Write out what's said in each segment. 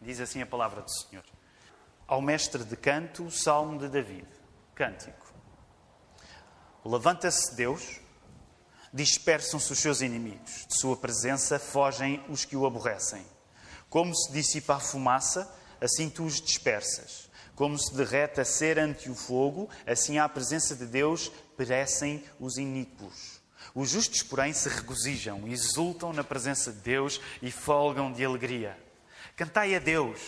Diz assim a palavra do Senhor. Ao mestre de canto, o salmo de David. Cântico. Levanta-se Deus, dispersam-se os seus inimigos. De sua presença fogem os que o aborrecem. Como se dissipa a fumaça, assim tu os dispersas. Como se derrete a cera ante o fogo, assim à presença de Deus perecem os iníquos. Os justos, porém, se regozijam, exultam na presença de Deus e folgam de alegria. Cantai a Deus,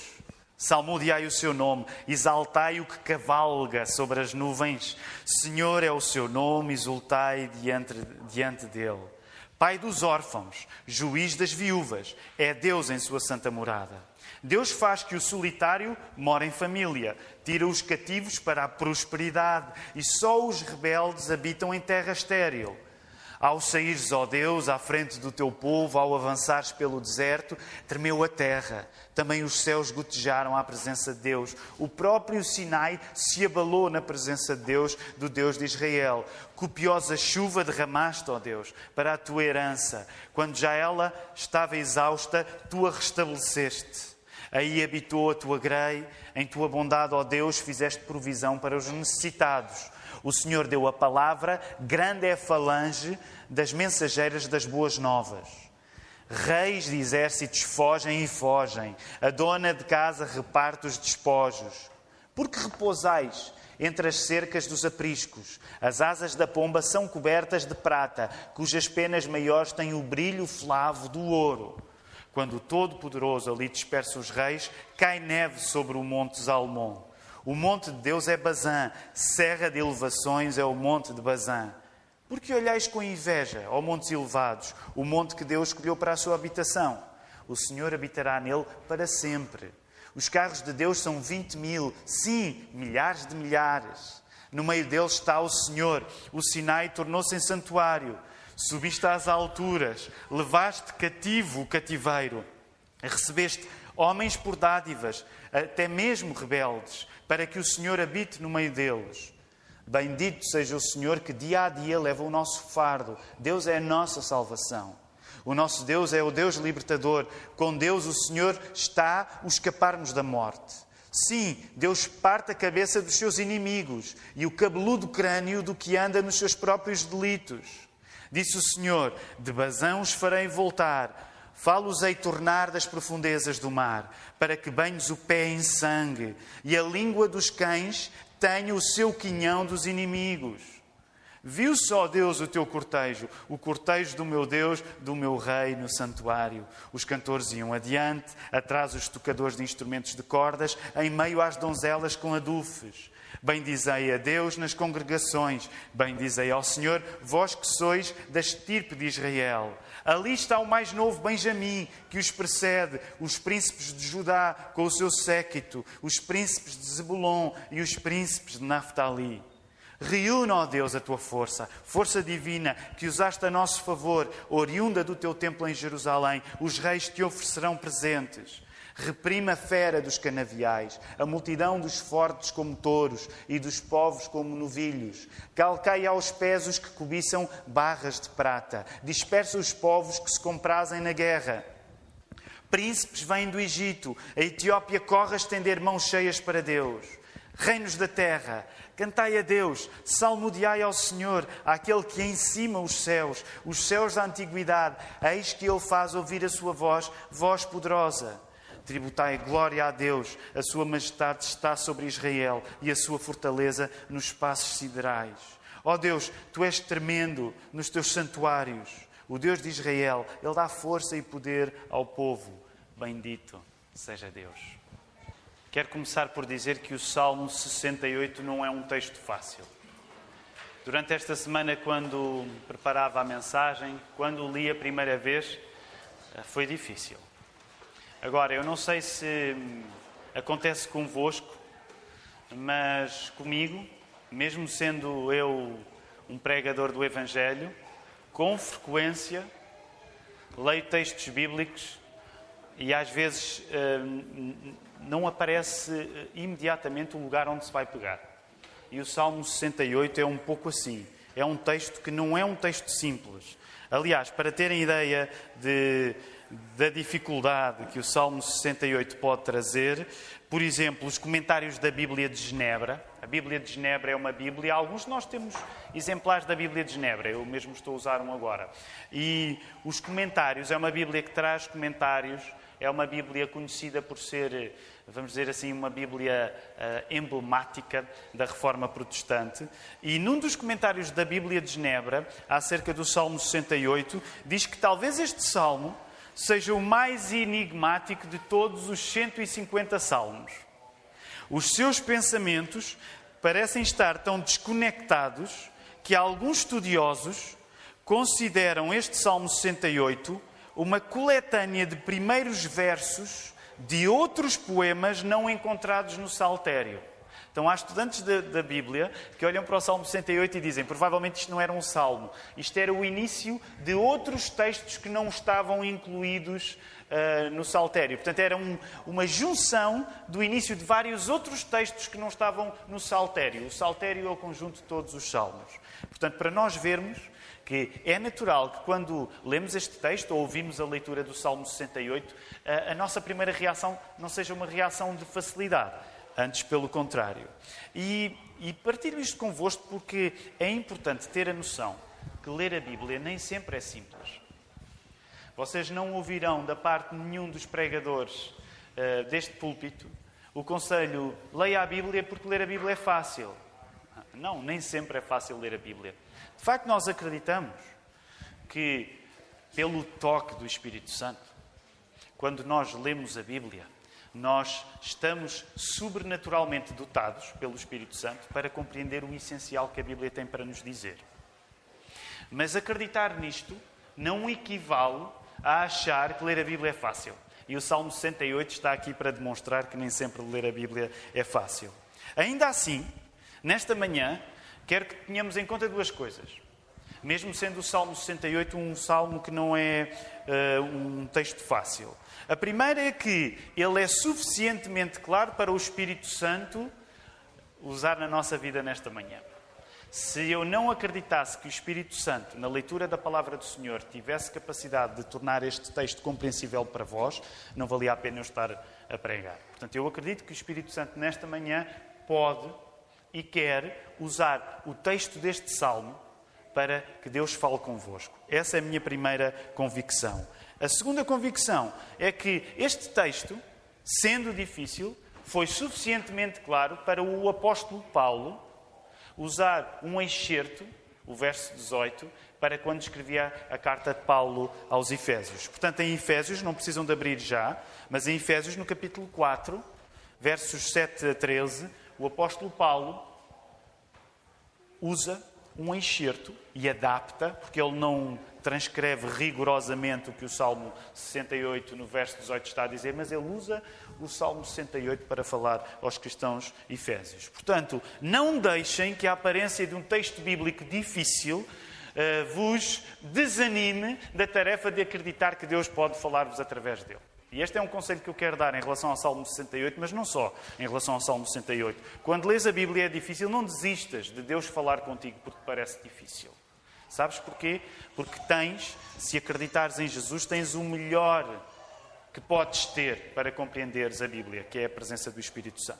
salmodiai o seu nome, exaltai o que cavalga sobre as nuvens. Senhor é o seu nome, exultai diante, diante dele. Pai dos órfãos, juiz das viúvas, é Deus em sua santa morada. Deus faz que o solitário more em família, tira os cativos para a prosperidade e só os rebeldes habitam em terra estéril. Ao saíres, ó Deus, à frente do teu povo, ao avançares pelo deserto, tremeu a terra. Também os céus gotejaram à presença de Deus. O próprio Sinai se abalou na presença de Deus, do Deus de Israel. Copiosa chuva derramaste, ó Deus, para a tua herança. Quando já ela estava exausta, tu a restabeleceste. Aí habitou a tua grei, em tua bondade, ó Deus, fizeste provisão para os necessitados. O Senhor deu a palavra, grande é a falange das mensageiras das boas novas. Reis de exércitos fogem e fogem, a dona de casa reparte os despojos. Porque repousais entre as cercas dos apriscos? As asas da pomba são cobertas de prata, cujas penas maiores têm o brilho flavo do ouro. Quando o Todo-Poderoso ali dispersa os reis, cai neve sobre o monte Zalmon. O monte de Deus é Bazã, serra de elevações é o monte de Bazã. Porque olhais com inveja, ó montes elevados, o monte que Deus escolheu para a sua habitação? O Senhor habitará nele para sempre. Os carros de Deus são vinte mil, sim, milhares de milhares. No meio deles está o Senhor. O Sinai tornou-se em santuário. Subiste às alturas, levaste cativo o cativeiro. Recebeste homens por dádivas, até mesmo rebeldes, para que o Senhor habite no meio deles. Bendito seja o Senhor que dia a dia leva o nosso fardo. Deus é a nossa salvação. O nosso Deus é o Deus libertador. Com Deus o Senhor está o escaparmos da morte. Sim, Deus parte a cabeça dos seus inimigos e o cabeludo crânio do que anda nos seus próprios delitos. Disse o Senhor: De Bazão os farei voltar Falo-os-ei tornar das profundezas do mar, para que banhes o pé em sangue, e a língua dos cães tenha o seu quinhão dos inimigos. Viu só Deus o teu cortejo, o cortejo do meu Deus, do meu rei no santuário. Os cantores iam adiante, atrás os tocadores de instrumentos de cordas, em meio às donzelas com adufes. Bendizei a Deus nas congregações, bendizei ao Senhor, vós que sois da estirpe de Israel. Ali está o mais novo Benjamim, que os precede, os príncipes de Judá com o seu séquito, os príncipes de Zebulon e os príncipes de Naphtali. Reúna, ó Deus, a tua força, força divina que usaste a nosso favor, oriunda do teu templo em Jerusalém. Os reis te oferecerão presentes. Reprima a fera dos canaviais, a multidão dos fortes como touros e dos povos como novilhos. Calcai aos pés os que cobiçam barras de prata. Dispersa os povos que se comprazem na guerra. Príncipes vêm do Egito. A Etiópia corre a estender mãos cheias para Deus. Reinos da terra, cantai a Deus, salmodiai ao Senhor, àquele que em cima os céus, os céus da antiguidade, eis que Ele faz ouvir a sua voz, voz poderosa. Tributai glória a Deus, a sua majestade está sobre Israel e a sua fortaleza nos espaços siderais. Ó oh Deus, tu és tremendo nos teus santuários. O Deus de Israel, ele dá força e poder ao povo. Bendito seja Deus. Quero começar por dizer que o Salmo 68 não é um texto fácil. Durante esta semana, quando preparava a mensagem, quando li a primeira vez, foi difícil. Agora, eu não sei se acontece convosco, mas comigo, mesmo sendo eu um pregador do Evangelho, com frequência leio textos bíblicos e às vezes eh, não aparece eh, imediatamente o lugar onde se vai pegar. E o Salmo 68 é um pouco assim. É um texto que não é um texto simples. Aliás, para terem ideia de da dificuldade que o Salmo 68 pode trazer, por exemplo, os comentários da Bíblia de Genebra. A Bíblia de Genebra é uma Bíblia, alguns de nós temos exemplares da Bíblia de Genebra, eu mesmo estou a usar um agora. E os comentários, é uma Bíblia que traz comentários, é uma Bíblia conhecida por ser, vamos dizer assim, uma Bíblia uh, emblemática da reforma protestante. E num dos comentários da Bíblia de Genebra, acerca do Salmo 68, diz que talvez este salmo seja o mais enigmático de todos os 150 salmos. Os seus pensamentos parecem estar tão desconectados que alguns estudiosos consideram este Salmo 68 uma coletânea de primeiros versos de outros poemas não encontrados no Saltério. Então há estudantes da, da, Bíblia que olham para o Salmo 68 e dizem: provavelmente isto não era um salmo, isto era o início de outros textos que não estavam incluídos uh, no Saltério. Portanto, era um, uma junção do início de vários outros textos que não estavam no Saltério. O Saltério é o conjunto de todos os salmos. Portanto, para nós vermos que é natural que quando lemos este texto ou ouvimos a leitura do Salmo 68, a, a nossa primeira reação não seja uma reação de facilidade Antes, pelo contrário. E, e partilho isto convosco porque é importante ter a noção que ler a Bíblia nem sempre é simples. Vocês não ouvirão da parte de nenhum dos pregadores uh, deste púlpito o conselho: leia a Bíblia porque ler a Bíblia é fácil. Não, nem sempre é fácil ler a Bíblia. De facto, nós acreditamos que, pelo toque do Espírito Santo, quando nós lemos a Bíblia, nós estamos sobrenaturalmente dotados pelo Espírito Santo para compreender o essencial que a Bíblia tem para nos dizer. Mas acreditar nisto não equivale a achar que ler a Bíblia é fácil. E o Salmo 68 está aqui para demonstrar que nem sempre ler a Bíblia é fácil. Ainda assim, nesta manhã, quero que tenhamos em conta duas coisas. Mesmo sendo o Salmo 68 um salmo que não é uh, um texto fácil. A primeira é que ele é suficientemente claro para o Espírito Santo usar na nossa vida nesta manhã. Se eu não acreditasse que o Espírito Santo, na leitura da palavra do Senhor, tivesse capacidade de tornar este texto compreensível para vós, não valia a pena eu estar a pregar. Portanto, eu acredito que o Espírito Santo, nesta manhã, pode e quer usar o texto deste salmo para que Deus fale convosco. Essa é a minha primeira convicção. A segunda convicção é que este texto, sendo difícil, foi suficientemente claro para o apóstolo Paulo usar um excerto, o verso 18, para quando escrevia a carta de Paulo aos Efésios. Portanto, em Efésios, não precisam de abrir já, mas em Efésios, no capítulo 4, versos 7 a 13, o apóstolo Paulo usa um enxerto e adapta, porque ele não transcreve rigorosamente o que o Salmo 68, no verso 18, está a dizer, mas ele usa o Salmo 68 para falar aos cristãos efésios. Portanto, não deixem que a aparência de um texto bíblico difícil uh, vos desanime da tarefa de acreditar que Deus pode falar-vos através dele. E este é um conselho que eu quero dar em relação ao Salmo 68, mas não só em relação ao Salmo 68. Quando lês a Bíblia é difícil, não desistas de Deus falar contigo porque parece difícil. Sabes porquê? Porque tens, se acreditares em Jesus, tens o melhor que podes ter para compreenderes a Bíblia, que é a presença do Espírito Santo.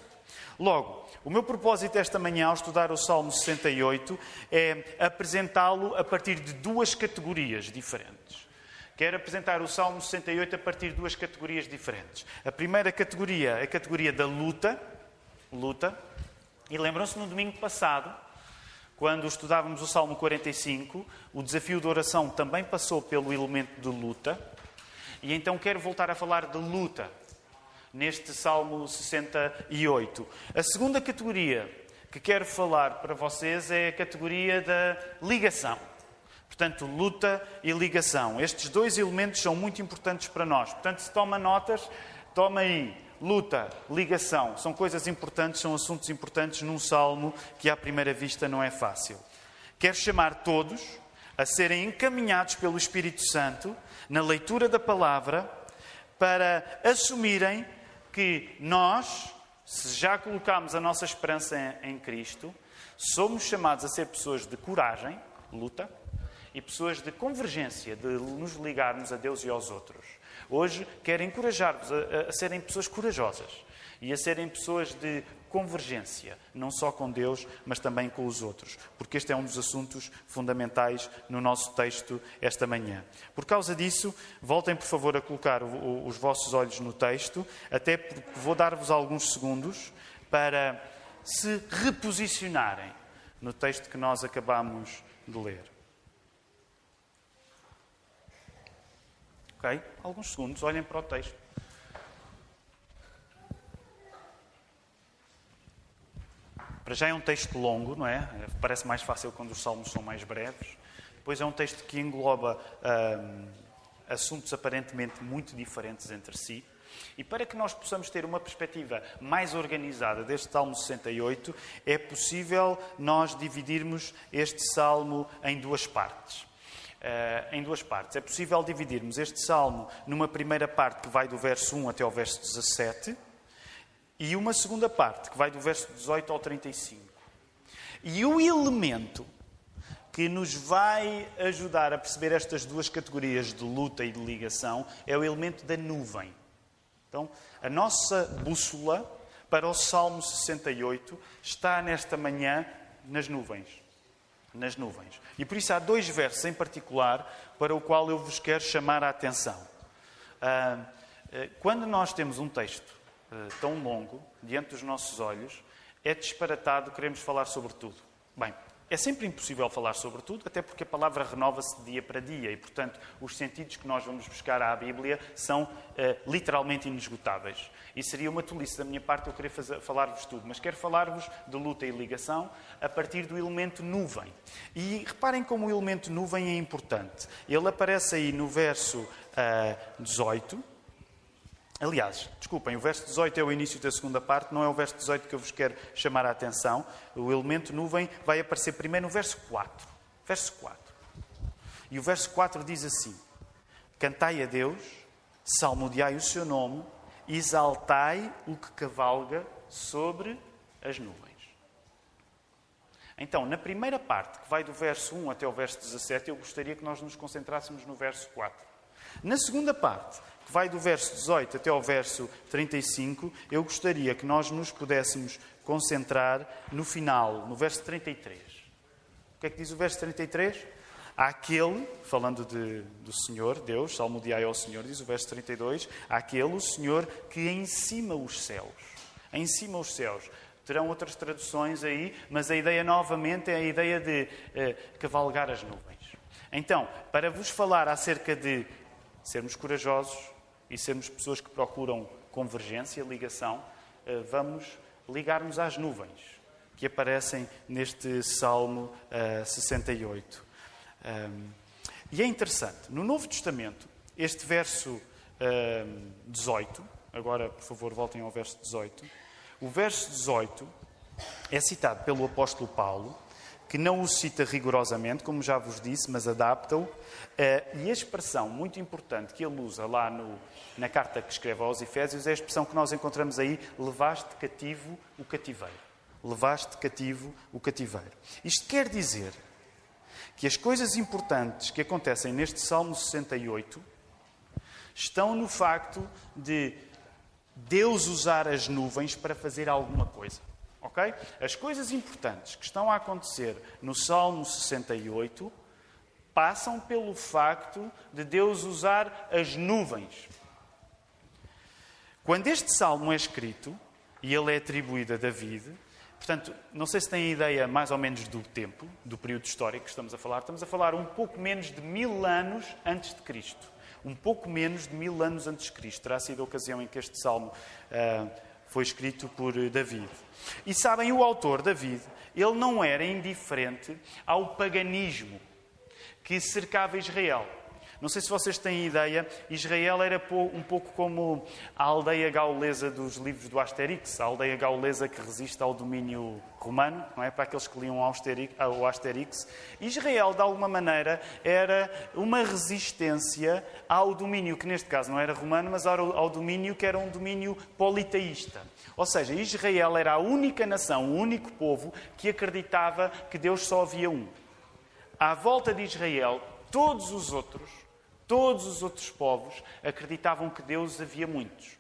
Logo, o meu propósito esta manhã, ao estudar o Salmo 68, é apresentá-lo a partir de duas categorias diferentes. Quero apresentar o Salmo 68 a partir de duas categorias diferentes. A primeira categoria é a categoria da luta, luta. E lembram-se no domingo passado, quando estudávamos o Salmo 45, o desafio de oração também passou pelo elemento de luta. E então quero voltar a falar de luta neste Salmo 68. A segunda categoria que quero falar para vocês é a categoria da ligação. Portanto, luta e ligação. Estes dois elementos são muito importantes para nós. Portanto, se toma notas, toma aí. Luta, ligação, são coisas importantes, são assuntos importantes num salmo que à primeira vista não é fácil. Quero chamar todos a serem encaminhados pelo Espírito Santo na leitura da palavra para assumirem que nós, se já colocamos a nossa esperança em Cristo, somos chamados a ser pessoas de coragem, luta, e pessoas de convergência, de nos ligarmos a Deus e aos outros. Hoje quero encorajar-vos a, a serem pessoas corajosas e a serem pessoas de convergência, não só com Deus, mas também com os outros, porque este é um dos assuntos fundamentais no nosso texto esta manhã. Por causa disso, voltem por favor a colocar os vossos olhos no texto, até porque vou dar-vos alguns segundos para se reposicionarem no texto que nós acabamos de ler. Ok? Alguns segundos, olhem para o texto. Para já é um texto longo, não é? Parece mais fácil quando os salmos são mais breves. Depois é um texto que engloba hum, assuntos aparentemente muito diferentes entre si. E para que nós possamos ter uma perspectiva mais organizada deste Salmo 68, é possível nós dividirmos este salmo em duas partes. Uh, em duas partes. É possível dividirmos este salmo numa primeira parte que vai do verso 1 até ao verso 17 e uma segunda parte, que vai do verso 18 ao 35. E o elemento que nos vai ajudar a perceber estas duas categorias de luta e de ligação é o elemento da nuvem. Então, a nossa bússola para o Salmo 68 está nesta manhã nas nuvens. Nas nuvens. E por isso há dois versos em particular para o qual eu vos quero chamar a atenção. Ah, eh, quando nós temos um texto eh, tão longo diante dos nossos olhos, é disparatado queremos falar sobre tudo. Bem, é sempre impossível falar sobre tudo, até porque a palavra renova-se dia para dia e, portanto, os sentidos que nós vamos buscar à Bíblia são uh, literalmente inesgotáveis. E seria uma tolice da minha parte eu querer falar-vos tudo, mas quero falar-vos de luta e ligação a partir do elemento nuvem. E reparem como o elemento nuvem é importante. Ele aparece aí no verso uh, eh, 18 Aliás, desculpem, o verso 18 é o início da segunda parte, não é o verso 18 que eu vos quero chamar a atenção. O elemento nuvem vai aparecer primeiro no verso 4. Verso 4. E o verso 4 diz assim: Cantai a Deus, salmodiai o seu nome, exaltai o que cavalga sobre as nuvens. Então, na primeira parte, que vai do verso 1 até o verso 17, eu gostaria que nós nos concentrássemos no verso 4. Na segunda parte, vai do verso 18 até ao verso 35, eu gostaria que nós nos pudéssemos concentrar no final, no verso 33. O que é que diz o verso 33? Aquele, falando de, do Senhor, Deus, salmodiai ao Senhor, diz o verso 32, aquele, o Senhor, que em cima os céus. Em cima os céus. Terão outras traduções aí, mas a ideia novamente é a ideia de eh, cavalgar as nuvens. Então, para vos falar acerca de sermos corajosos e sermos pessoas que procuram convergência, ligação, eh, vamos ligar-nos às nuvens que aparecem neste Salmo 68. Eh, e é interessante, no Novo Testamento, este verso 18, agora por favor voltem ao verso 18, o verso 18 é citado pelo apóstolo Paulo que não o cita rigorosamente, como já vos disse, mas adapta-o. Eh, e a expressão muito importante que ele usa lá no, na carta que escreve aos Efésios é a expressão que nós encontramos aí: levaste cativo o cativeiro. Levaste cativo o cativeiro. Isto quer dizer que as coisas importantes que acontecem neste Salmo 68 estão no facto de Deus usar as nuvens para fazer alguma coisa. Ok? As coisas importantes que estão a acontecer no Salmo 68 passam pelo facto de Deus usar as nuvens. Quando este salmo é escrito, e ele é atribuído a David, portanto, não sei se têm ideia mais ou menos do tempo, do período histórico que estamos a falar, estamos a falar um pouco menos de mil anos antes de Cristo. Um pouco menos de mil anos antes de Cristo. Terá sido a ocasião em que este salmo. Uh, foi escrito por David. E sabem, o autor, David, ele não era indiferente ao paganismo que cercava Israel. Não sei se vocês têm ideia, Israel era um pouco como a aldeia gaulesa dos livros do Asterix, a aldeia gaulesa que resiste ao domínio romano, não é? Para aqueles que liam o Asterix. Israel, de alguma maneira, era uma resistência ao domínio, que neste caso não era romano, mas ao domínio que era um domínio politeísta. Ou seja, Israel era a única nação, o único povo que acreditava que Deus só havia um. À volta de Israel, todos os outros Todos os outros povos acreditavam que Deus havia muitos.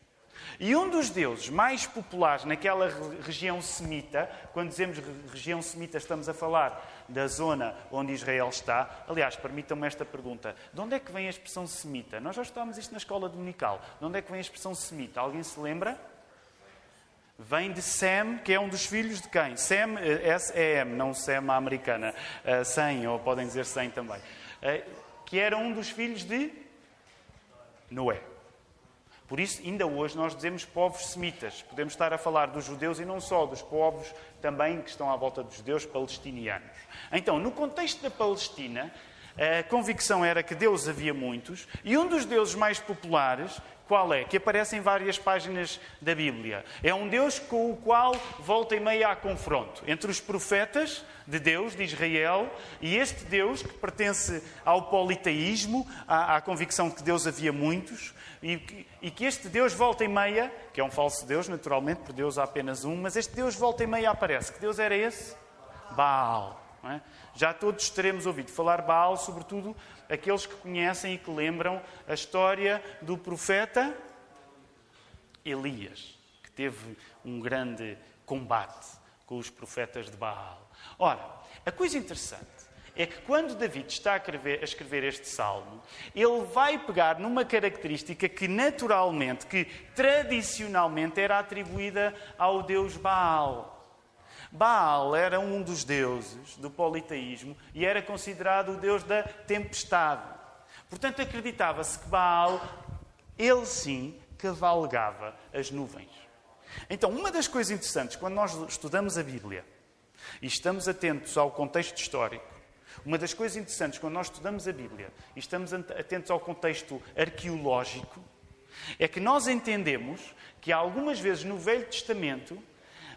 E um dos deuses mais populares naquela região semita, quando dizemos região semita, estamos a falar da zona onde Israel está. Aliás, permitam-me esta pergunta: de onde é que vem a expressão semita? Nós já estudamos isto na escola dominical. De onde é que vem a expressão semita? Alguém se lembra? Vem de Sem, que é um dos filhos de quem? Sem, eh, S-E-M, não Sem a americana. Uh, Sem, ou podem dizer Sem também. Uh, que era um dos filhos de Noé. Por isso, ainda hoje, nós dizemos povos semitas. Podemos estar a falar dos judeus e não só, dos povos também que estão à volta dos judeus palestinianos. Então, no contexto da Palestina, a convicção era que Deus havia muitos, e um dos deuses mais populares qual é? Que aparece em várias páginas da Bíblia. É um Deus com o qual volta e meia há confronto entre os profetas de Deus, de Israel, e este Deus que pertence ao politeísmo, à, à convicção de que Deus havia muitos, e, e, que este Deus volta e meia, que é um falso Deus, naturalmente, por Deus há apenas um, mas este Deus volta e meia aparece. Que Deus era esse? Baal. É? Já todos teremos ouvido falar Baal, sobretudo aqueles que conhecem e que lembram a história do profeta Elias, que teve um grande combate com os profetas de Baal. Ora, a coisa interessante é que quando David está a escrever, a escrever, este salmo, ele vai pegar numa característica que naturalmente, que tradicionalmente era atribuída ao deus Baal. Baal era um dos deuses do politeísmo e era considerado o deus da tempestade. Portanto, acreditava-se que Baal, ele sim, cavalgava as nuvens. Então, uma das coisas interessantes quando nós estudamos a Bíblia e estamos atentos ao contexto histórico, uma das coisas interessantes quando nós estudamos a Bíblia e estamos atentos ao contexto arqueológico, é que nós entendemos que algumas vezes no Velho Testamento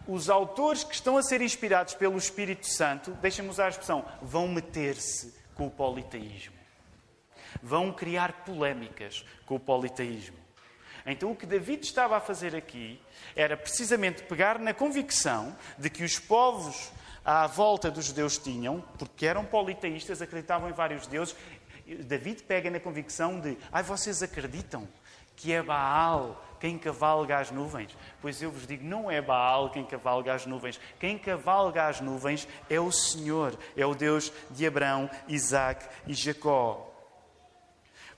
os autores que estão a ser inspirados pelo Espírito Santo, deixa-me usar a expressão, vão meter-se com o politeísmo. Vão criar polémicas com o politeísmo. Então, o que David estava a fazer aqui era precisamente pegar na convicção de que os povos à volta dos judeus tinham, porque eram politeístas, acreditavam em vários deuses. David pega na convicção de: ai, vocês acreditam que é Baal quem cavalga as nuvens? Pois eu vos digo, não é Baal quem cavalga as nuvens. Quem cavalga as nuvens é o Senhor, é o Deus de Abraão, Isaac e Jacó.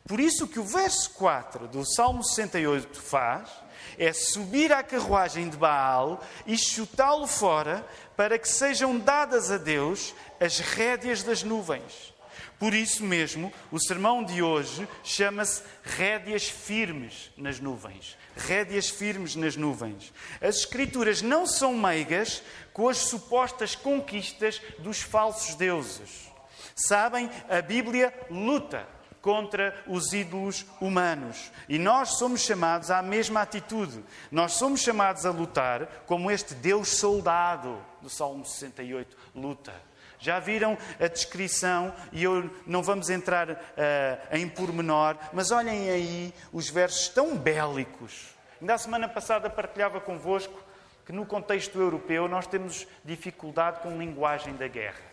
Por isso que o verso 4 do Salmo 68 faz é subir à carruagem de Baal e chutá-lo fora para que sejam dadas a Deus as rédeas das nuvens. Por isso mesmo, o sermão de hoje chama-se Rédeas Firmes nas Nuvens. Rédeas firmes nas nuvens. As Escrituras não são meigas com as supostas conquistas dos falsos deuses. Sabem, a Bíblia luta contra os ídolos humanos. E nós somos chamados à mesma atitude. Nós somos chamados a lutar como este Deus soldado do Salmo 68 luta. Já viram a descrição, e eu não vamos entrar uh, em pormenor, mas olhem aí os versos tão bélicos. Ainda a semana passada partilhava convosco que no contexto europeu nós temos dificuldade com a linguagem da guerra.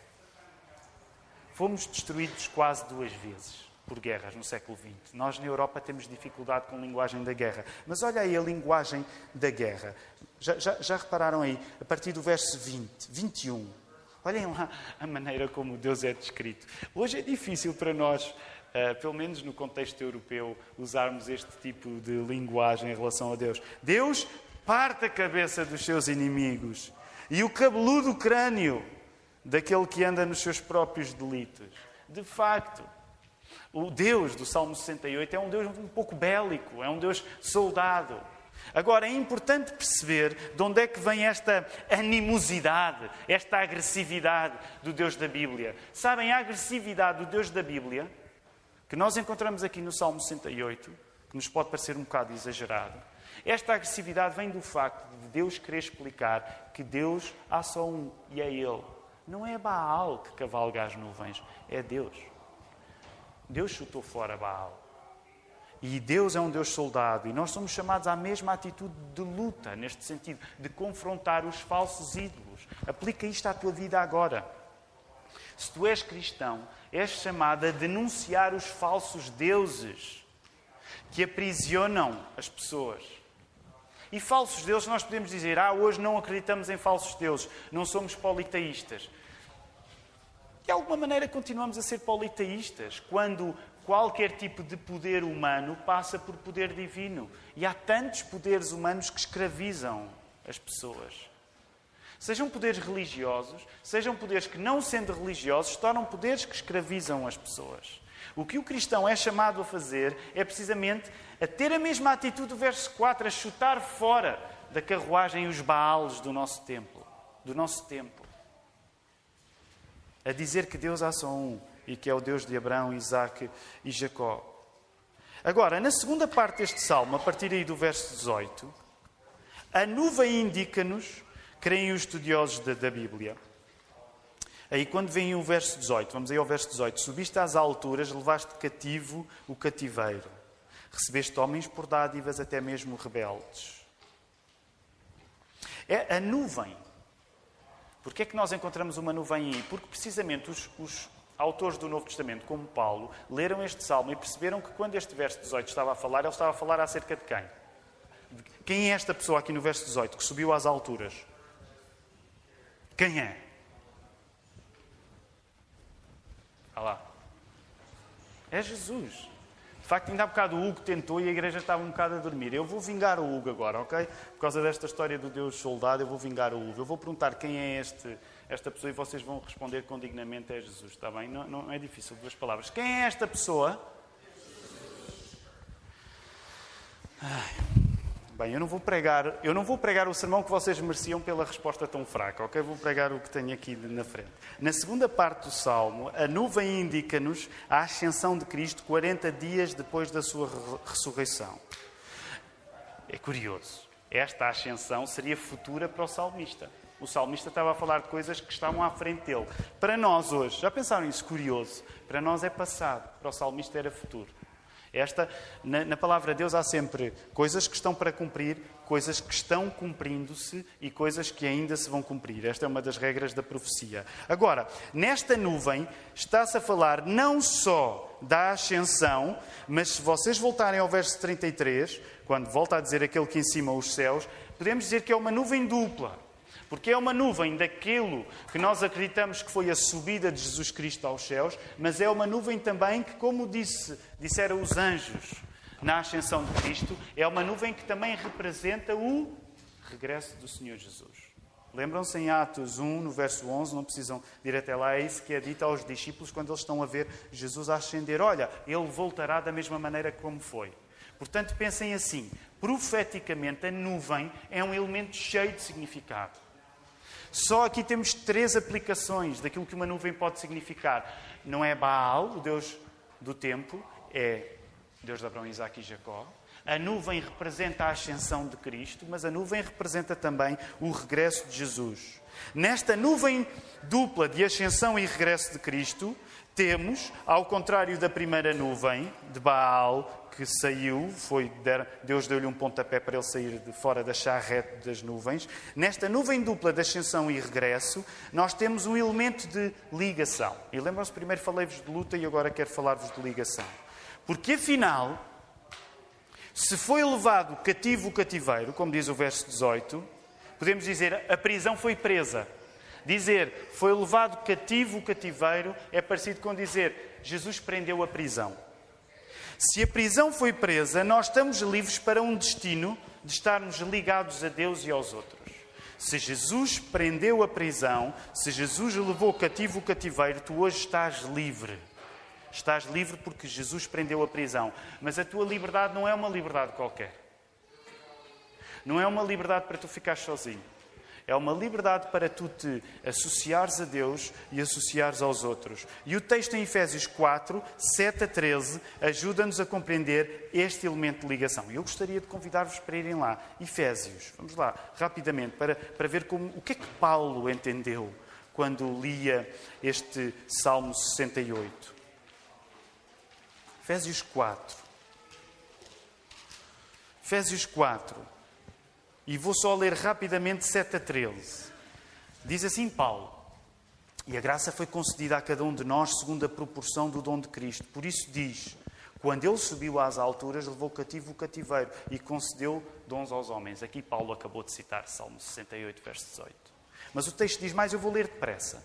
Fomos destruídos quase duas vezes por guerras no século XX. Nós na Europa temos dificuldade com a linguagem da guerra. Mas olha aí a linguagem da guerra. Já, já, já repararam aí, a partir do verso 20, 21. Olhem lá a maneira como Deus é descrito. Hoje é difícil para nós, uh, pelo menos no contexto europeu, usarmos este tipo de linguagem em relação a Deus. Deus parte a cabeça dos seus inimigos e o cabeludo crânio daquele que anda nos seus próprios delitos. De facto, o Deus do Salmo 68 é um Deus um pouco bélico, é um Deus soldado. Agora, é importante perceber de onde é que vem esta animosidade, esta agressividade do Deus da Bíblia. Sabem, a agressividade do Deus da Bíblia, que nós encontramos aqui no Salmo 68, que nos pode parecer um bocado exagerado, esta agressividade vem do facto de Deus querer explicar que Deus há só um e é Ele. Não é Baal que cavalga as nuvens, é Deus. Deus chutou fora Baal. E Deus é um Deus soldado, e nós somos chamados à mesma atitude de luta, neste sentido, de confrontar os falsos ídolos. Aplica isto à tua vida agora. Se tu és cristão, és chamado a denunciar os falsos deuses que aprisionam as pessoas. E falsos deuses, nós podemos dizer, ah, hoje não acreditamos em falsos deuses, não somos politeístas. De alguma maneira continuamos a ser politeístas quando qualquer tipo de poder humano passa por poder divino. E há tantos poderes humanos que escravizam as pessoas. Sejam poderes religiosos, sejam poderes que, não sendo religiosos, tornam poderes que escravizam as pessoas. O que o cristão é chamado a fazer é precisamente a ter a mesma atitude do verso 4, a chutar fora da carruagem os baales do nosso templo, do nosso tempo. A dizer que Deus há só um e que é o Deus de Abraão, Isaac e Jacó. Agora, na segunda parte deste salmo, a partir aí do verso 18, a nuvem indica-nos, creem os estudiosos da, da Bíblia. Aí, quando vem o verso 18, vamos aí ao verso 18: Subiste às alturas, levaste cativo o cativeiro, recebeste homens por dádivas, até mesmo rebeldes. É a nuvem. Porquê é que nós encontramos uma nuvem aí? Porque precisamente os, os autores do Novo Testamento, como Paulo, leram este salmo e perceberam que quando este verso 18 estava a falar, ele estava a falar acerca de quem? Quem é esta pessoa aqui no verso 18 que subiu às alturas? Quem é? Olha lá. É Jesus. De facto, ainda há bocado o Hugo tentou e a igreja estava um bocado a dormir. Eu vou vingar o Hugo agora, ok? Por causa desta história do Deus soldado, eu vou vingar o Hugo. Eu vou perguntar quem é este, esta pessoa e vocês vão responder com dignamente: é Jesus, está bem? Não, não é difícil, duas palavras. Quem é esta pessoa? Ai. Bem, eu não vou pregar, eu não vou pregar o sermão que vocês mereciam pela resposta tão fraca, ok? Vou pregar o que tenho aqui na frente. Na segunda parte do Salmo, a nuvem indica-nos a ascensão de Cristo 40 dias depois da sua ressurreição. É curioso. Esta ascensão seria futura para o salmista. O salmista estava a falar de coisas que estavam à frente dele. Para nós hoje, já pensaram isso? Curioso. Para nós é passado, para o salmista era futuro. Esta, na, na, palavra de Deus há sempre coisas que estão para cumprir, coisas que estão cumprindo-se e coisas que ainda se vão cumprir. Esta é uma das regras da profecia. Agora, nesta nuvem está-se a falar não só da ascensão, mas se vocês voltarem ao verso 33, quando volta a dizer aquele que em cima os céus, podemos dizer que é uma nuvem dupla. Porque é uma nuvem daquilo que nós acreditamos que foi a subida de Jesus Cristo aos céus, mas é uma nuvem também que, como disse, disseram os anjos na ascensão de Cristo, é uma nuvem que também representa o regresso do Senhor Jesus. Lembram-se em Atos 1, no verso 11, não precisam ir até lá, é isso que é dito aos discípulos quando eles estão a ver Jesus ascender. Olha, ele voltará da mesma maneira como foi. Portanto, pensem assim: profeticamente, a nuvem é um elemento cheio de significado. Só aqui temos três aplicações daquilo que uma nuvem pode significar. Não é Baal, o Deus do tempo, é Deus de Abraão, Isaac e Jacó. A nuvem representa a ascensão de Cristo, mas a nuvem representa também o regresso de Jesus. Nesta nuvem dupla de ascensão e regresso de Cristo, temos, ao contrário da primeira nuvem de Baal, que saiu, foi, Deus deu-lhe um pontapé para ele sair de fora da charrete das nuvens. Nesta nuvem dupla de ascensão e regresso, nós temos um elemento de ligação. E lembram-se, primeiro falei-vos de luta e agora quero falar-vos de ligação. Porque afinal, se foi levado cativo o cativeiro, como diz o verso 18, podemos dizer a prisão foi presa. Dizer foi levado cativo o cativeiro é parecido com dizer Jesus prendeu a prisão. Se a prisão foi presa, nós estamos livres para um destino de estarmos ligados a Deus e aos outros. Se Jesus prendeu a prisão, se Jesus levou cativo o cativeiro, tu hoje estás livre. Estás livre porque Jesus prendeu a prisão. Mas a tua liberdade não é uma liberdade qualquer. Não é uma liberdade para tu ficar sozinho. É uma liberdade para tu te associares a Deus e associares aos outros. E o texto em Efésios 4, 7 a 13, ajuda-nos a compreender este elemento de ligação. E eu gostaria de convidar-vos para irem lá. Efésios, vamos lá, rapidamente, para, para ver como, o que é que Paulo entendeu quando lia este Salmo 68. Efésios 4. Efésios 4. E vou só ler rapidamente 7 a 13. Diz assim Paulo: E a graça foi concedida a cada um de nós segundo a proporção do dom de Cristo. Por isso diz: quando ele subiu às alturas, levou cativo o cativeiro e concedeu dons aos homens. Aqui Paulo acabou de citar Salmo 68, verso 18. Mas o texto diz mais, eu vou ler depressa.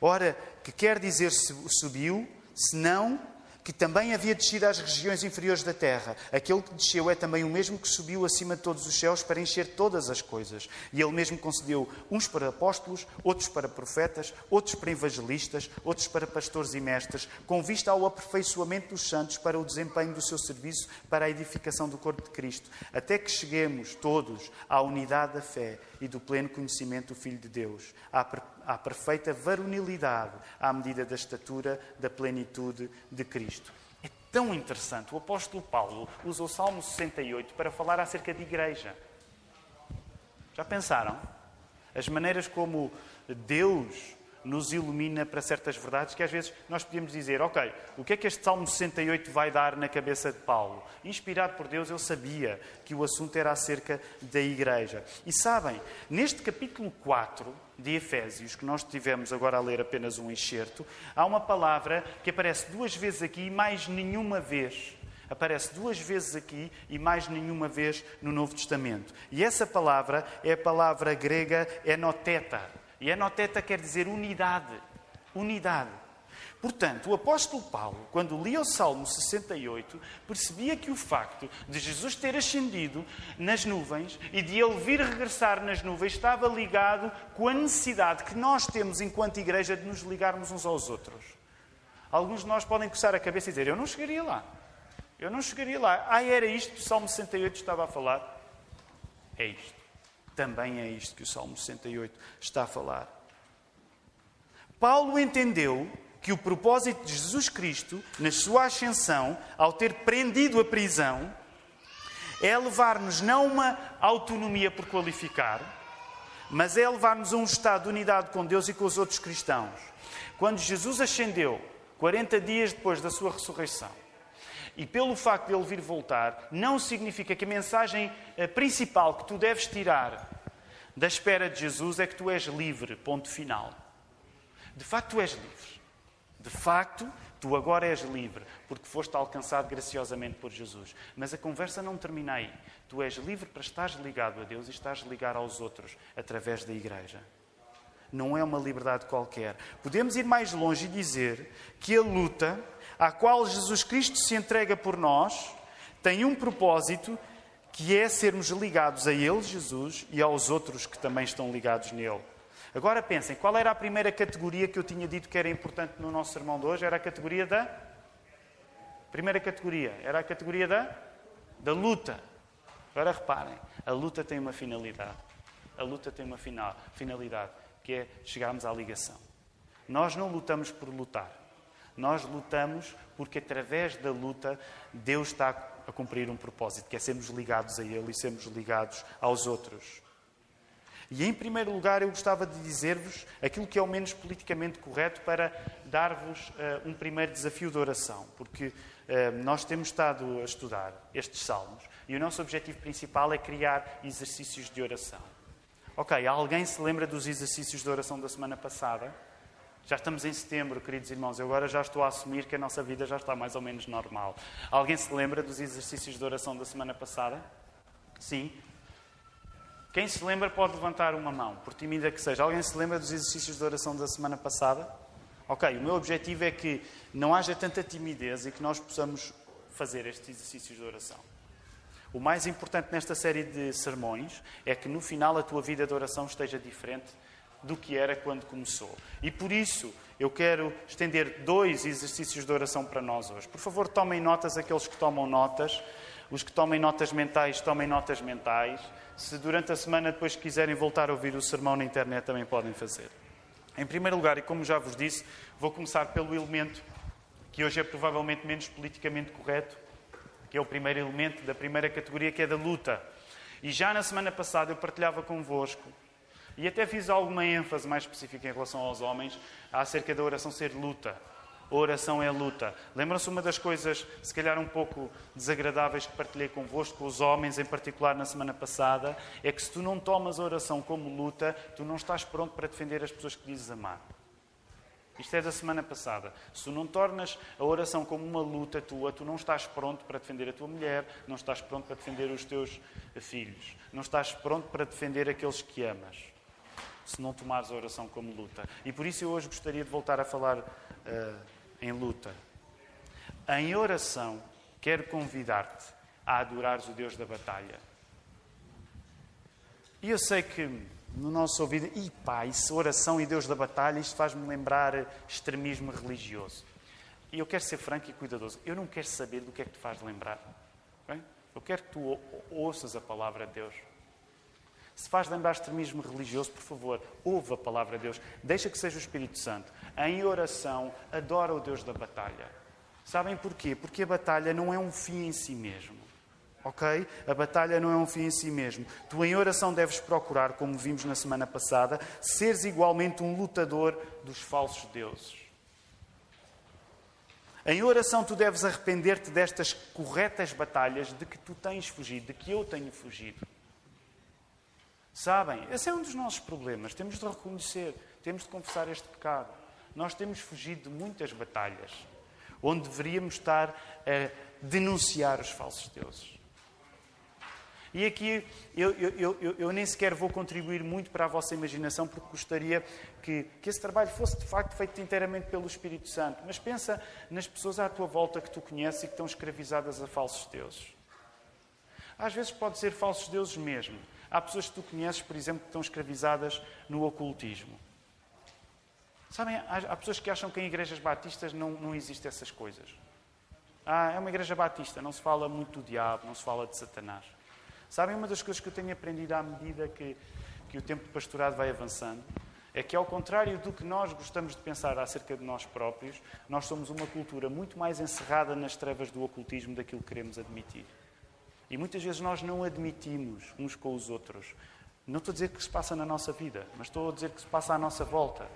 Ora, que quer dizer subiu, senão que também havia descido às regiões inferiores da terra. Aquele que desceu é também o mesmo que subiu acima de todos os céus para encher todas as coisas. E ele mesmo concedeu uns para apóstolos, outros para profetas, outros para evangelistas, outros para pastores e mestres, com vista ao aperfeiçoamento dos santos para o desempenho do seu serviço para a edificação do corpo de Cristo, até que cheguemos todos à unidade da fé e do pleno conhecimento do Filho de Deus, à à perfeita varonilidade, à medida da estatura da plenitude de Cristo. É tão interessante. O apóstolo Paulo usa o Salmo 68 para falar acerca de igreja. Já pensaram? As maneiras como Deus nos ilumina para certas verdades que às vezes nós podíamos dizer, ok, o que é que este Salmo 68 vai dar na cabeça de Paulo? Inspirado por Deus, ele sabia que o assunto era acerca da igreja. E sabem, neste capítulo 4 de Efésios, que nós tivemos agora a ler apenas um enxerto, há uma palavra que aparece duas vezes aqui e mais nenhuma vez aparece duas vezes aqui e mais nenhuma vez no Novo Testamento. E essa palavra é a palavra grega enoteta. E enoteta quer dizer unidade. Unidade. Portanto, o apóstolo Paulo, quando lia o Salmo 68, percebia que o facto de Jesus ter ascendido nas nuvens e de ele vir regressar nas nuvens estava ligado com a necessidade que nós temos, enquanto igreja, de nos ligarmos uns aos outros. Alguns de nós podem coçar a cabeça e dizer: Eu não chegaria lá. Eu não chegaria lá. Ah, era isto que o Salmo 68 estava a falar? É isto. Também é isto que o Salmo 68 está a falar. Paulo entendeu que o propósito de Jesus Cristo, na sua ascensão, ao ter prendido a prisão, é levar-nos não uma autonomia por qualificar, mas é levar-nos a um estado de unidade com Deus e com os outros cristãos. Quando Jesus ascendeu, 40 dias depois da sua ressurreição, e pelo facto de ele vir voltar, não significa que a mensagem eh, principal que tu deves tirar da espera de Jesus é que tu és livre, ponto final. De facto, tu és livre. De facto, tu agora és livre, porque foste alcançado graciosamente por Jesus. Mas a conversa não termina aí. Tu és livre para estar ligado a Deus e estás ligado aos outros através da igreja. Não é uma liberdade qualquer. Podemos ir mais longe e dizer que a luta à qual Jesus Cristo se entrega por nós, tem um propósito que é sermos ligados a Ele, Jesus, e aos outros que também estão ligados nele. Agora pensem, qual era a primeira categoria que eu tinha dito que era importante no nosso sermão de hoje? Era a categoria da. Primeira categoria, era a categoria da, da luta. Agora reparem, a luta tem uma finalidade. A luta tem uma final, finalidade, que é chegarmos à ligação. Nós não lutamos por lutar. Nós lutamos porque, através da luta, Deus está a cumprir um propósito, que é sermos ligados a Ele e sermos ligados aos outros. E, em primeiro lugar, eu gostava de dizer-vos aquilo que é o menos politicamente correto para dar-vos uh, um primeiro desafio de oração, porque uh, nós temos estado a estudar estes salmos e o nosso objetivo principal é criar exercícios de oração. Ok, alguém se lembra dos exercícios de oração da semana passada? Já estamos em setembro, queridos irmãos. Eu agora já estou a assumir que a nossa vida já está mais ou menos normal. Alguém se lembra dos exercícios de oração da semana passada? Sim. Quem se lembra pode levantar uma mão, por tímida que seja. Alguém se lembra dos exercícios de oração da semana passada? Ok, o meu objetivo é que não haja tanta timidez e que nós possamos fazer estes exercícios de oração. O mais importante nesta série de sermões é que no final a tua vida de oração esteja diferente do que era quando começou. E por isso eu quero estender dois exercícios de oração para nós hoje. Por favor, tomem notas aqueles que tomam notas. Os que tomem notas mentais, tomem notas mentais. Se durante a semana depois quiserem voltar a ouvir o sermão na internet, também podem fazer. Em primeiro lugar, e como já vos disse, vou começar pelo elemento que hoje é provavelmente menos politicamente correto, que é o primeiro elemento da primeira categoria, que é da luta. E já na semana passada eu partilhava convosco e até fiz alguma ênfase mais específica em relação aos homens acerca da oração ser luta. A oração é luta. Lembram-se uma das coisas, se calhar um pouco desagradáveis, que partilhei convosco, com os homens em particular na semana passada, é que se tu não tomas a oração como luta, tu não estás pronto para defender as pessoas que dizes amar. Isto é da semana passada. Se tu não tornas a oração como uma luta tua, tu não estás pronto para defender a tua mulher, não estás pronto para defender os teus filhos, não estás pronto para defender aqueles que amas. Se não tomares a oração como luta. E por isso eu hoje gostaria de voltar a falar uh, em luta. Em oração, quero convidar-te a adorares o Deus da batalha. E eu sei que no nosso ouvido, e pá, isso oração e Deus da batalha, isto faz-me lembrar extremismo religioso. E eu quero ser franco e cuidadoso. Eu não quero saber do que é que te faz lembrar. Eu quero que tu ouças a palavra de Deus. Se faz lembrar extremismo religioso, por favor, ouve a palavra de Deus. Deixa que seja o Espírito Santo. Em oração, adora o Deus da batalha. Sabem porquê? Porque a batalha não é um fim em si mesmo. Ok? A batalha não é um fim em si mesmo. Tu, em oração, deves procurar, como vimos na semana passada, seres igualmente um lutador dos falsos deuses. Em oração, tu deves arrepender-te destas corretas batalhas de que tu tens fugido, de que eu tenho fugido. Sabem? Esse é um dos nossos problemas. Temos de reconhecer, temos de confessar este pecado. Nós temos fugido de muitas batalhas onde deveríamos estar a denunciar os falsos deuses. E aqui eu, eu, eu, eu, nem sequer vou contribuir muito para a vossa imaginação, porque gostaria que, que esse trabalho fosse de facto feito inteiramente pelo Espírito Santo. Mas pensa nas pessoas à tua volta que tu conheces e que estão escravizadas a falsos deuses. Às vezes pode ser falsos deuses mesmo. Há pessoas que tu conheces, por exemplo, que estão escravizadas no ocultismo. Sabem, há, pessoas que acham que em igrejas batistas não, não existem essas coisas. Ah, é uma igreja batista, não se fala muito do diabo, não se fala de Satanás. Sabem, uma das coisas que eu tenho aprendido à medida que, que o tempo de pastorado vai avançando é que, ao contrário do que nós gostamos de pensar acerca de nós próprios, nós somos uma cultura muito mais encerrada nas trevas do ocultismo daquilo que queremos admitir. E muitas vezes nós não admitimos uns com os outros. Não estou a dizer que se passa na nossa vida, mas estou a dizer que se passa à nossa volta.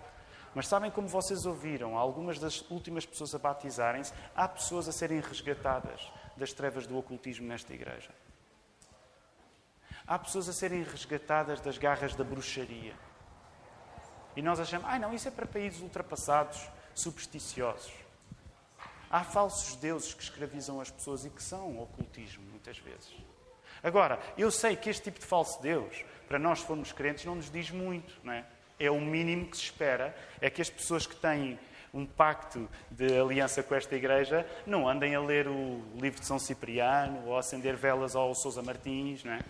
Mas sabem como vocês ouviram, algumas das últimas pessoas a batizarem-se, há pessoas a serem resgatadas das trevas do ocultismo nesta igreja. Há pessoas a serem resgatadas das garras da bruxaria. E nós achamos, ah, não, isso é para países ultrapassados, supersticiosos. Há falsos deuses que escravizam as pessoas e que são ocultismo, muitas vezes. Agora, eu sei que este tipo de falso Deus, para nós formos crentes, não nos diz muito, não é? É o mínimo que se espera, é que as pessoas que têm um pacto de aliança com esta igreja não andem a ler o livro de São Cipriano ou a acender velas ao Sousa Martins, não é?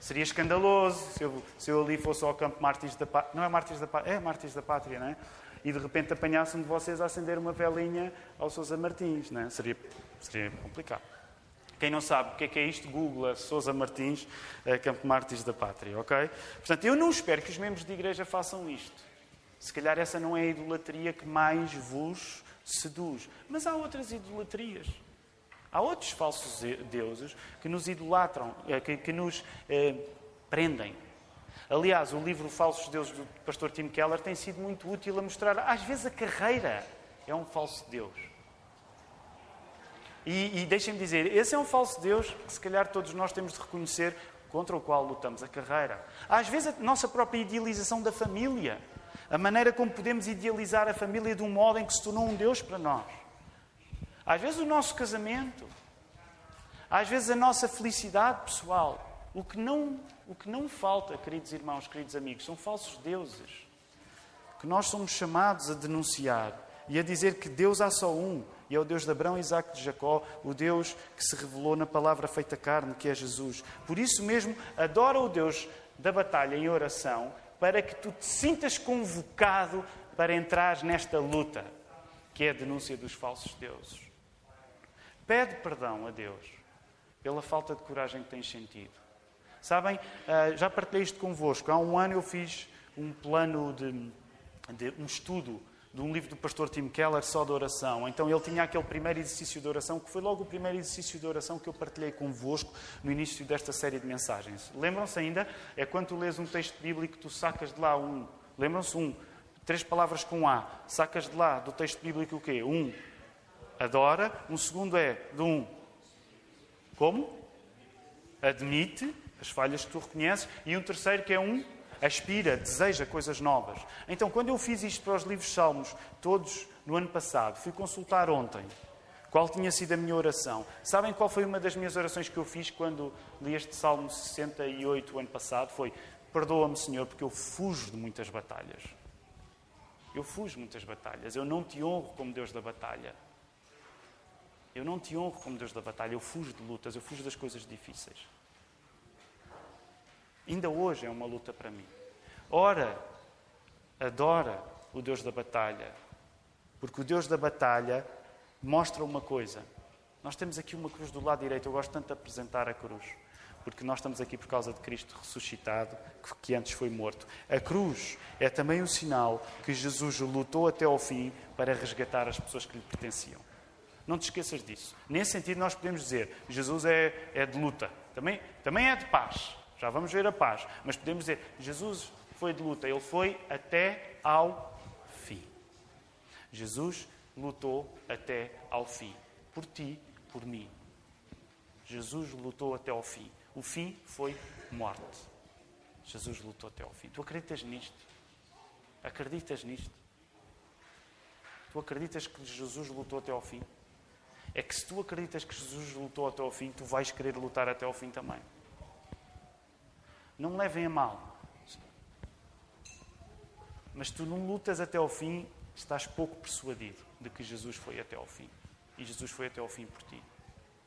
Seria escandaloso se eu, se eu ali fosse ao campo Mártires da Pátria. Não é Mártires da Pátria, é Mártires da Pátria, não é? E de repente apanhassem de vocês a acender uma velinha ao Sousa Martins, não é? Seria, seria complicado. Quem não sabe o que é, que é isto, googla Sousa Martins, eh, Campo Mártires da Pátria, ok? Portanto, eu não espero que os membros de igreja façam isto. Se calhar essa não é a idolatria que mais vos seduz. Mas há outras idolatrias. Há outros falsos deuses que nos idolatram, eh, que, que nos eh, prendem. Aliás, o livro Falsos Deuses do pastor Tim Keller tem sido muito útil a mostrar, às vezes, a carreira é um falso Deus. E, e deixem-me dizer, esse é um falso Deus que, se calhar, todos nós temos de reconhecer contra o qual lutamos a carreira. Às vezes, a nossa própria idealização da família, a maneira como podemos idealizar a família de um modo em que se tornou um Deus para nós. Às vezes o nosso casamento, às vezes a nossa felicidade pessoal. O que não, o que não falta, queridos irmãos, queridos amigos, são falsos deuses que nós somos chamados a denunciar e a dizer que Deus há só um, e é o Deus de Abraão, Isaac de Jacó, o Deus que se revelou na palavra feita carne, que é Jesus. Por isso mesmo, adora o Deus da batalha em oração, para que tu te sintas convocado para entrar nesta luta, que é a denúncia dos falsos deuses. Pede perdão a Deus pela falta de coragem que tens sentido. Sabem, ah, já partilhei isto convosco. Há um ano eu fiz um plano de, de um estudo de um livro do pastor Tim Keller só de oração. Então ele tinha aquele primeiro exercício de oração, que foi logo o primeiro exercício de oração que eu partilhei convosco no início desta série de mensagens. Lembram-se ainda? É quando tu lês um texto bíblico, tu sacas de lá um. Lembram-se? Um. Três palavras com A. Sacas de lá do texto bíblico o quê? Um adora. Um segundo é de um como? Admite as falhas que tu reconheces. E um terceiro que é um aspira, deseja coisas novas. Então, quando eu fiz isto para os livros Salmos, todos no ano passado, fui consultar ontem qual tinha sido a minha oração. Sabem qual foi uma das minhas orações que eu fiz quando li este Salmo 68 o ano passado? Foi: Perdoa-me, Senhor, porque eu fujo de muitas batalhas. Eu fujo de muitas batalhas. Eu não te honro como Deus da batalha. Eu não te honro como Deus da batalha. Eu fujo de lutas, eu fujo das coisas difíceis. Ainda hoje é uma luta para mim. Ora, adora o Deus da batalha. Porque o Deus da batalha mostra uma coisa. Nós temos aqui uma cruz do lado direito. Eu gosto tanto de apresentar a cruz. Porque nós estamos aqui por causa de Cristo ressuscitado, que antes foi morto. A cruz é também o sinal que Jesus lutou até ao fim para resgatar as pessoas que lhe pertenciam. Não te esqueças disso. Nesse sentido, nós podemos dizer: Jesus é, é de luta. Também, também é de paz. Já vamos ver a paz. Mas podemos dizer: Jesus foi de luta. Ele foi até ao fim. Jesus lutou até ao fim. Por ti, por mim. Jesus lutou até ao fim. O fim foi morte. Jesus lutou até ao fim. Tu acreditas nisto? Acreditas nisto? Tu acreditas que Jesus lutou até ao fim? É que se tu acreditas que Jesus lutou até ao fim, tu vais querer lutar até ao fim também. Não me levem a mal. Mas tu não lutas até ao fim, estás pouco persuadido de que Jesus foi até ao fim. E Jesus foi até ao fim por ti.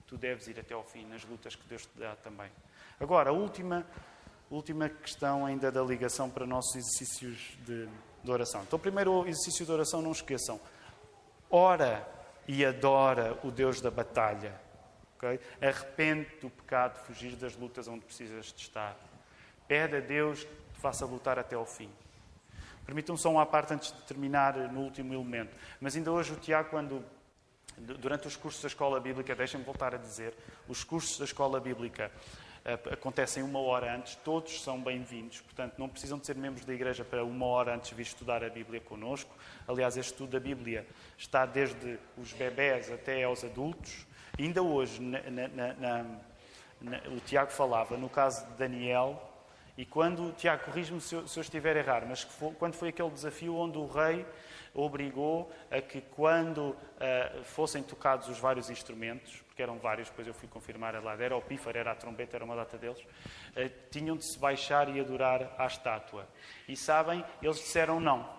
Tu deves ir até ao fim nas lutas que Deus te dá também. Agora, a última, última questão ainda da ligação para nossos exercícios de, de oração. Então, primeiro o exercício de oração, não esqueçam. Ora e adora o Deus da batalha. Okay? Arrepende do pecado, fugir das lutas onde precisas de estar. Pede a Deus que te faça lutar até ao fim. Permitam só uma parte antes de terminar no último elemento. Mas ainda hoje o Tiago, quando durante os cursos da escola bíblica, deixem-me voltar a dizer, os cursos da escola bíblica uh, acontecem uma hora antes, todos são bem-vindos, portanto não precisam de ser membros da igreja para uma hora antes vir estudar a Bíblia connosco. Aliás, este estudo da Bíblia está desde os bebés até aos adultos. ainda hoje, na, na, na, o Tiago falava, no caso de Daniel, e quando, Tiago, corrijo-me se, eu estiver a errar, mas foi, quando foi aquele desafio onde o rei obrigou a que quando uh, fossem tocados os vários instrumentos, porque eram vários, depois eu fui confirmar lá, era o pífaro, era a trombeta, era uma data deles, uh, tinham de se baixar e adorar à estátua. E sabem, eles disseram não,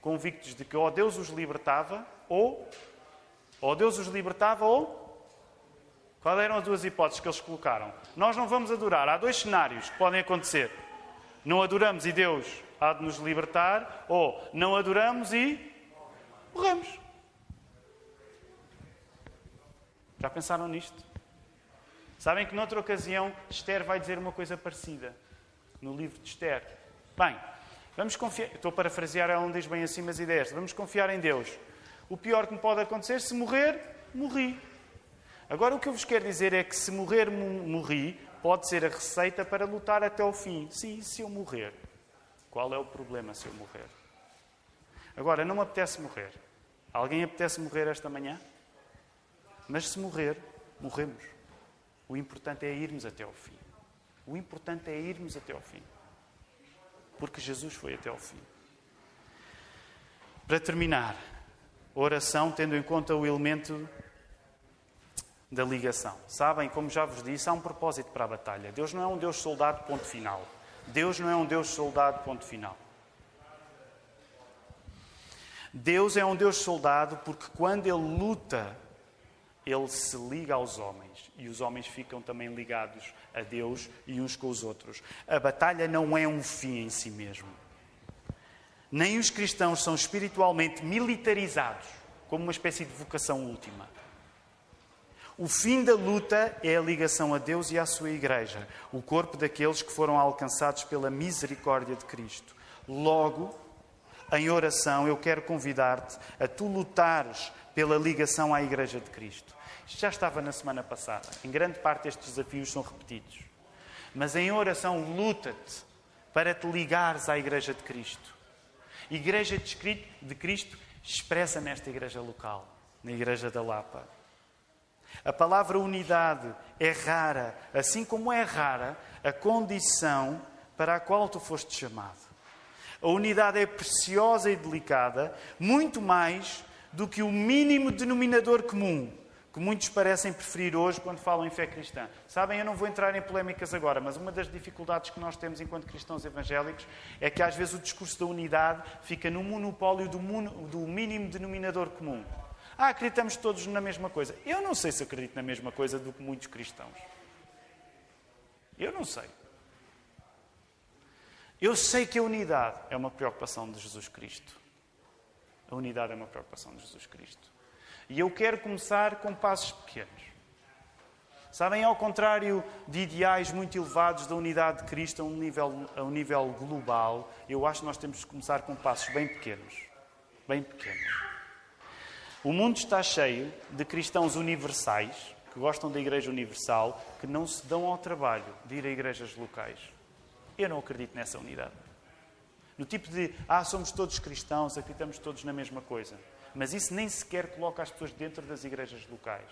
convictos de que ou Deus os libertava, ou, ou Deus os libertava, ou Quais eram as duas hipóteses que eles colocaram? Nós não vamos adorar. Há dois cenários que podem acontecer. Não adoramos e Deus há de nos libertar, ou não adoramos e morremos. Já pensaram nisto? Sabem que noutra ocasião Esther vai dizer uma coisa parecida no livro de Esther. Bem, vamos confiar. Estou a parafrasear, ela não diz bem assim, mas ideia. Vamos confiar em Deus. O pior que me pode acontecer, se morrer, morri. Agora, o que eu vos quero dizer é que se morrer, morri, pode ser a receita para lutar até o fim. Sim, se eu morrer. Qual é o problema se eu morrer? Agora, não me apetece morrer. Alguém apetece morrer esta manhã? Mas se morrer, morremos. O importante é irmos até ao fim. O importante é irmos até ao fim. Porque Jesus foi até ao fim. Para terminar, oração tendo em conta o elemento da ligação. Sabem, como já vos disse, há um propósito para a batalha. Deus não é um Deus soldado, ponto final. Deus não é um Deus soldado, ponto final. Deus é um Deus soldado porque quando Ele luta, Ele se liga aos homens e os homens ficam também ligados a Deus e uns com os outros. A batalha não é um fim em si mesmo. Nem os cristãos são espiritualmente militarizados como uma espécie de vocação última. O fim da luta é a ligação a Deus e à sua Igreja, o corpo daqueles que foram alcançados pela misericórdia de Cristo. Logo, em oração, eu quero convidar-te a tu lutares pela ligação à Igreja de Cristo. Isto já estava na semana passada. Em grande parte estes desafios são repetidos. Mas em oração, luta-te para te ligares à Igreja de Cristo. Igreja de Cristo expressa nesta igreja local, na Igreja da Lapa. A palavra unidade é rara, assim como é rara a condição para a qual tu foste chamado. A unidade é preciosa e delicada, muito mais do que o mínimo denominador comum que muitos parecem preferir hoje quando falam em fé cristã. Sabem, eu não vou entrar em polémicas agora, mas uma das dificuldades que nós temos enquanto cristãos evangélicos é que às vezes o discurso da unidade fica no monopólio do, do mínimo denominador comum. Ah, acreditamos todos na mesma coisa. Eu não sei se acredito na mesma coisa do que muitos cristãos. Eu não sei. Eu sei que a unidade é uma preocupação de Jesus Cristo. A unidade é uma preocupação de Jesus Cristo. E eu quero começar com passos pequenos. Sabem, ao contrário de ideais muito elevados da unidade de Cristo a um nível, a um nível global, eu acho que nós temos que começar com passos bem pequenos. Bem pequenos. O mundo está cheio de cristãos universais, que gostam da Igreja Universal, que não se dão ao trabalho de ir a igrejas locais. Eu não acredito nessa unidade. No tipo de, ah, somos todos cristãos, acreditamos todos na mesma coisa mas isso nem sequer coloca as pessoas dentro das igrejas locais.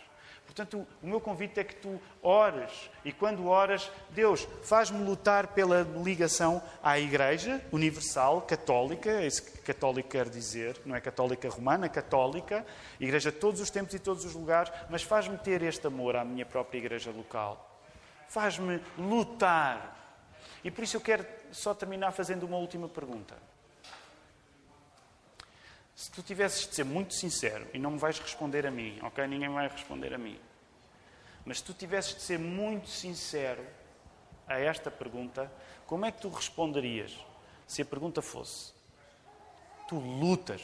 Portanto, o meu convite é que tu ores e quando oras, Deus, faz-me lutar pela ligação à Igreja Universal, Católica, é isso que católico quer dizer, não é católica romana, católica, Igreja de todos os tempos e todos os lugares, mas faz-me ter este amor à minha própria Igreja local. Faz-me lutar. E por isso eu quero só terminar fazendo uma última pergunta. Se tu tivesses de ser muito sincero, e não me vais responder a mim, ok? Ninguém vai responder a mim. Mas se tu tivesses de ser muito sincero a esta pergunta, como é que tu responderias se a pergunta fosse: Tu lutas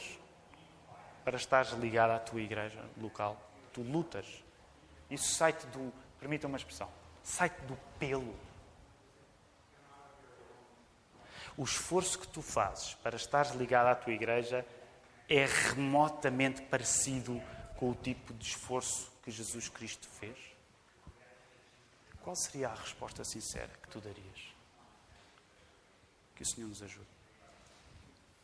para estares ligado à tua igreja local? Tu lutas. Isso sai-te do, permita uma expressão, sai-te do pelo. O esforço que tu fazes para estares ligado à tua igreja é remotamente parecido com o tipo de esforço que Jesus Cristo fez? Qual seria a resposta sincera que tu darias? Que o Senhor nos ajude.